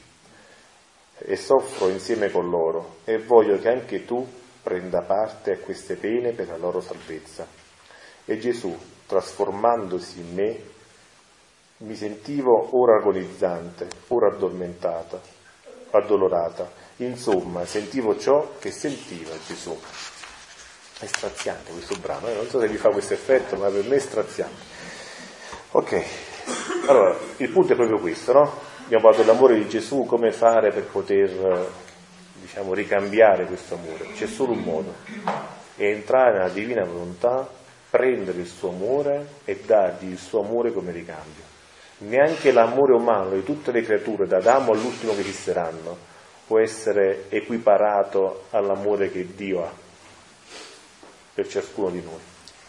e soffro insieme con loro e voglio che anche tu prenda parte a queste pene per la loro salvezza. E Gesù, trasformandosi in me, mi sentivo ora agonizzante, ora addormentata, addolorata. Insomma, sentivo ciò che sentiva Gesù. È straziante questo brano, eh? non so se vi fa questo effetto, ma per me è straziante. Ok, allora il punto è proprio questo, no? Abbiamo parlato dell'amore di Gesù, come fare per poter, diciamo, ricambiare questo amore. C'è solo un modo, è entrare nella divina volontà, prendere il suo amore e dargli il suo amore come ricambio. Neanche l'amore umano di tutte le creature, da Adamo all'ultimo che esisteranno, può essere equiparato all'amore che Dio ha per ciascuno di noi.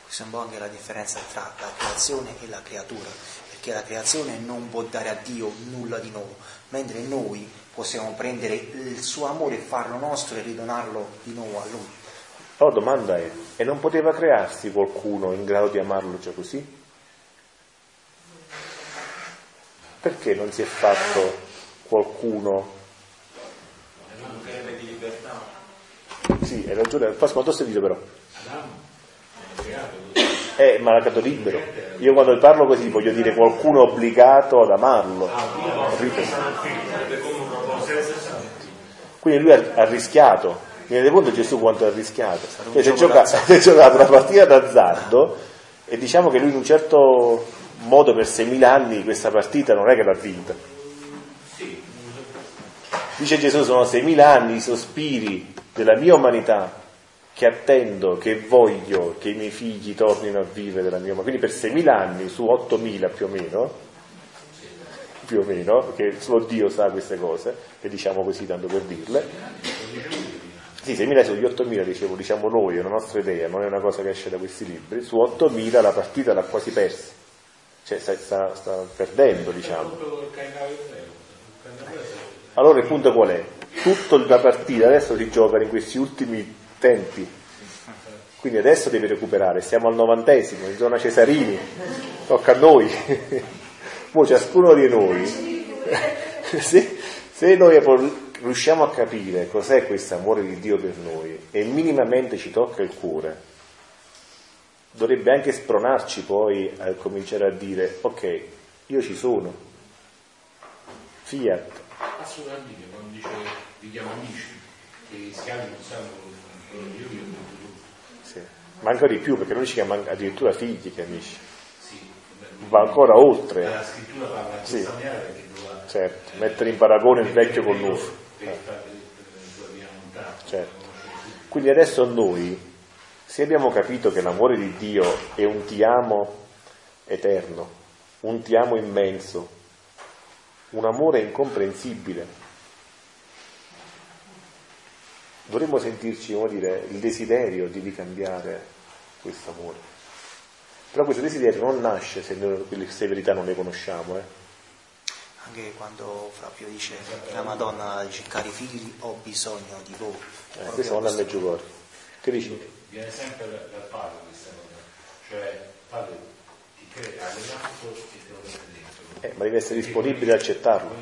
Questa è un po' anche la differenza tra la creazione e la creatura, perché la creazione non può dare a Dio nulla di nuovo, mentre noi possiamo prendere il suo amore e farlo nostro e ridonarlo di nuovo a Lui. La domanda è, e non poteva crearsi qualcuno in grado di amarlo già così? Perché non si è fatto qualcuno? Di libertà. Sì, hai ragione, quanto ho sentito però? Eh, ma l'ha dato libero. Io quando parlo così voglio dire qualcuno obbligato ad amarlo. Quindi lui ha, ha rischiato. Mi rende conto Gesù quanto ha rischiato. Cioè, si, è giocato, si è giocato una partita d'azzardo e diciamo che lui in un certo modo per 6.000 anni questa partita non è che l'ha vinta. Dice Gesù sono 6.000 anni i sospiri della mia umanità che attendo, che voglio che i miei figli tornino a vivere della mia umanità. Quindi per 6.000 anni su 8.000 più o meno, più o meno, perché solo Dio sa queste cose, le diciamo così tanto per dirle. Sì, 6.000 sugli 8.000 dicevo, diciamo noi, è una nostra idea, non è una cosa che esce da questi libri. Su 8.000 la partita l'ha quasi persa, cioè sta, sta, sta perdendo, diciamo. Allora il punto qual è? Tutta la partita adesso si gioca in questi ultimi tempi. Quindi adesso deve recuperare, siamo al novantesimo, in zona Cesarini, tocca a noi. Poi ciascuno di noi, se, se noi riusciamo a capire cos'è questo amore di Dio per noi e minimamente ci tocca il cuore, dovrebbe anche spronarci poi a cominciare a dire ok, io ci sono, fiat. Assolutamente, quando dice vi chiamo amici, che gli schiavi non sanno io vi ho sì. Ma ancora di più, perché noi ci chiamiamo addirittura figli che amici. Sì. Va ancora oltre. La scrittura parla Sì. maniera perché doveva Certo, mettere in paragone il vecchio con nuovo. lontana. Certo. Quindi adesso noi, se abbiamo capito che l'amore di Dio è un ti amo eterno, un ti amo immenso, un amore incomprensibile, dovremmo sentirci, come dire, il desiderio di ricambiare questo amore. Però questo desiderio non nasce se noi queste verità non le conosciamo, eh. Anche quando Flavio dice la Madonna dice cari figli ho bisogno di voi. eh queste sono a Meggiugorje. Che dici? Viene sempre dal dal padre questa cosa. Cioè, padre Eh, ma devi essere disponibile ad accettarlo.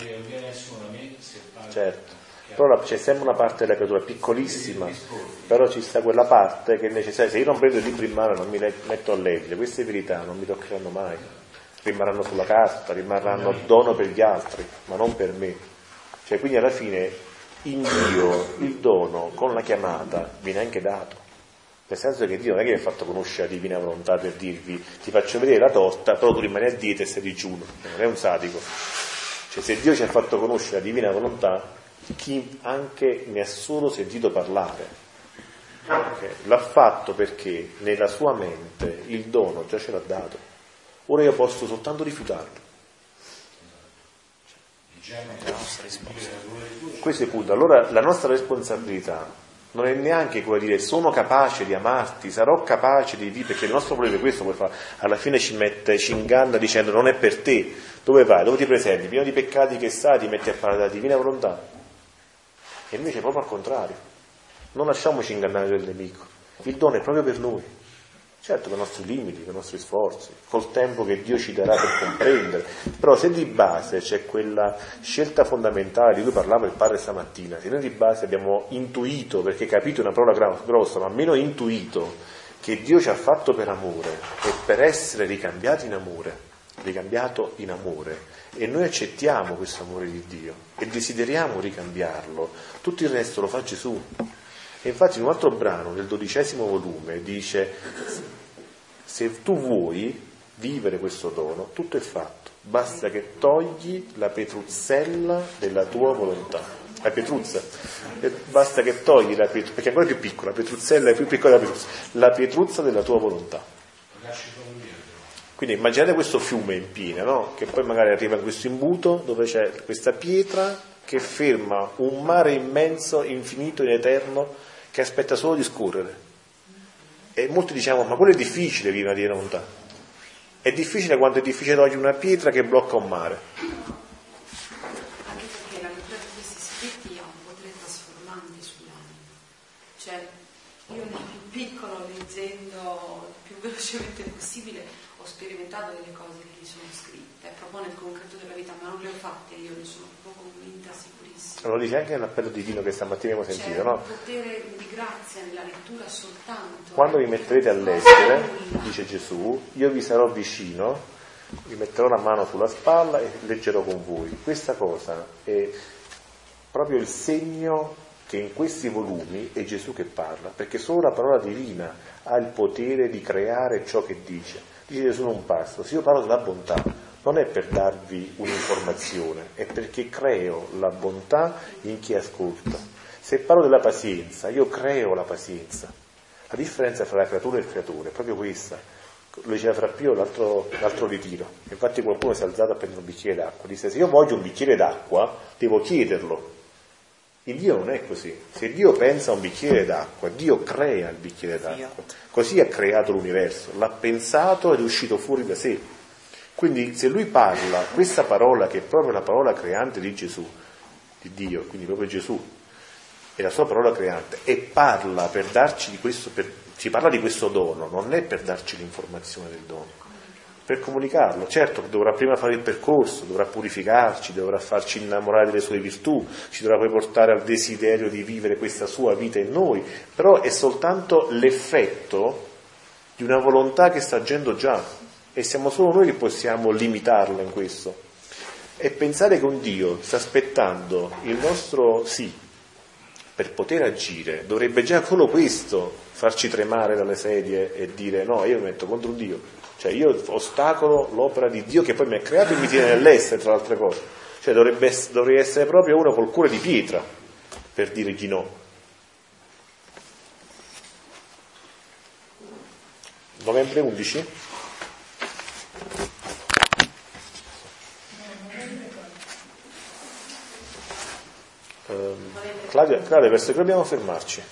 Certo. Però c'è sempre una parte della creatura piccolissima, però ci sta quella parte che è necessaria. Se io non prendo il libro in mano non mi metto a leggere, queste verità non mi toccheranno mai. Rimarranno sulla carta, rimarranno dono per gli altri, ma non per me. Cioè, quindi alla fine in Dio il dono con la chiamata viene anche dato. Nel senso che Dio non è che vi ha fatto conoscere la divina volontà per dirvi ti faccio vedere la torta, però tu rimani a dieta e sei digiuno. Non è un sadico. Cioè, se Dio ci ha fatto conoscere la divina volontà, chi anche ne ha solo sentito parlare, ok, l'ha fatto perché nella sua mente il dono già ce l'ha dato. Ora io posso soltanto rifiutarlo. Questo è il punto. Allora la nostra responsabilità non è neanche di dire sono capace di amarti, sarò capace di vivere, perché il nostro problema è questo, poi fa, alla fine ci mette, ci inganna dicendo non è per te, dove vai, dove ti presenti, pieno di peccati che sai, ti metti a parlare della divina volontà. E invece è proprio al contrario, non lasciamoci ingannare dal nemico, il dono è proprio per noi. Certo, con i nostri limiti, con i nostri sforzi, col tempo che Dio ci darà per comprendere, però se di base c'è quella scelta fondamentale di cui parlava il padre stamattina, se noi di base abbiamo intuito, perché capito è una parola grossa, ma almeno intuito che Dio ci ha fatto per amore e per essere ricambiati in amore, ricambiato in amore, e noi accettiamo questo amore di Dio e desideriamo ricambiarlo, tutto il resto lo fa Gesù. E infatti in un altro brano del dodicesimo volume dice, se tu vuoi vivere questo dono, tutto è fatto, basta che togli la petruzzella della tua volontà. La pietruzza, basta che togli la pietruzza, perché è ancora più piccola, la pietruzzella è più piccola della pietruzza, la pietruzza della tua volontà. Quindi immaginate questo fiume in Pina, no? che poi magari arriva in questo imbuto dove c'è questa pietra che ferma un mare immenso, infinito, in eterno, che aspetta solo di scorrere. E molti diciamo, ma quello è difficile vivere di volontà. È difficile quando è difficile togliere una pietra che blocca un mare. Anche perché la lettura di questi scritti ha un potere trasformante sull'anima. Cioè, io nel più piccolo, leggendo il più velocemente possibile, ho sperimentato delle cose che mi sono scritte, proprio nel concreto della vita, ma non le ho fatte io, ne sono proprio convinta, sicurissima. Lo dice anche nell'appello divino che stamattina abbiamo sentito, no? un potere di grazia nella lettura soltanto. Quando vi metterete a leggere, dice Gesù, io vi sarò vicino, vi metterò la mano sulla spalla e leggerò con voi. Questa cosa è proprio il segno che in questi volumi è Gesù che parla, perché solo la parola divina ha il potere di creare ciò che dice. Dice Gesù in un passo, se io parlo della bontà, non è per darvi un'informazione, è perché creo la bontà in chi ascolta. Se parlo della pazienza, io creo la pazienza. La differenza tra la creatura e il creatore è proprio questa. Lo diceva Fra Pio l'altro, l'altro ritiro. Infatti qualcuno si è alzato a prendere un bicchiere d'acqua. Disse, se io voglio un bicchiere d'acqua, devo chiederlo. In Dio non è così. Se Dio pensa a un bicchiere d'acqua, Dio crea il bicchiere d'acqua. Così ha creato l'universo, l'ha pensato ed è uscito fuori da sé. Quindi se lui parla, questa parola che è proprio la parola creante di Gesù, di Dio, quindi proprio Gesù, è la sua parola creante, e parla per darci di questo, per, ci parla di questo dono, non è per darci l'informazione del dono, per comunicarlo. Certo, dovrà prima fare il percorso, dovrà purificarci, dovrà farci innamorare delle sue virtù, ci dovrà poi portare al desiderio di vivere questa sua vita in noi, però è soltanto l'effetto di una volontà che sta agendo già e siamo solo noi che possiamo limitarla in questo. E pensare che un Dio sta aspettando il nostro sì per poter agire, dovrebbe già solo questo farci tremare dalle sedie e dire no, io mi metto contro un Dio, cioè io ostacolo l'opera di Dio che poi mi ha creato e mi tiene nell'essere, tra le altre cose. Cioè dovrebbe, dovrei essere proprio uno col cuore di pietra per dire di no. Novembre 11? Claudia, Claudia, verso che dobbiamo fermarci?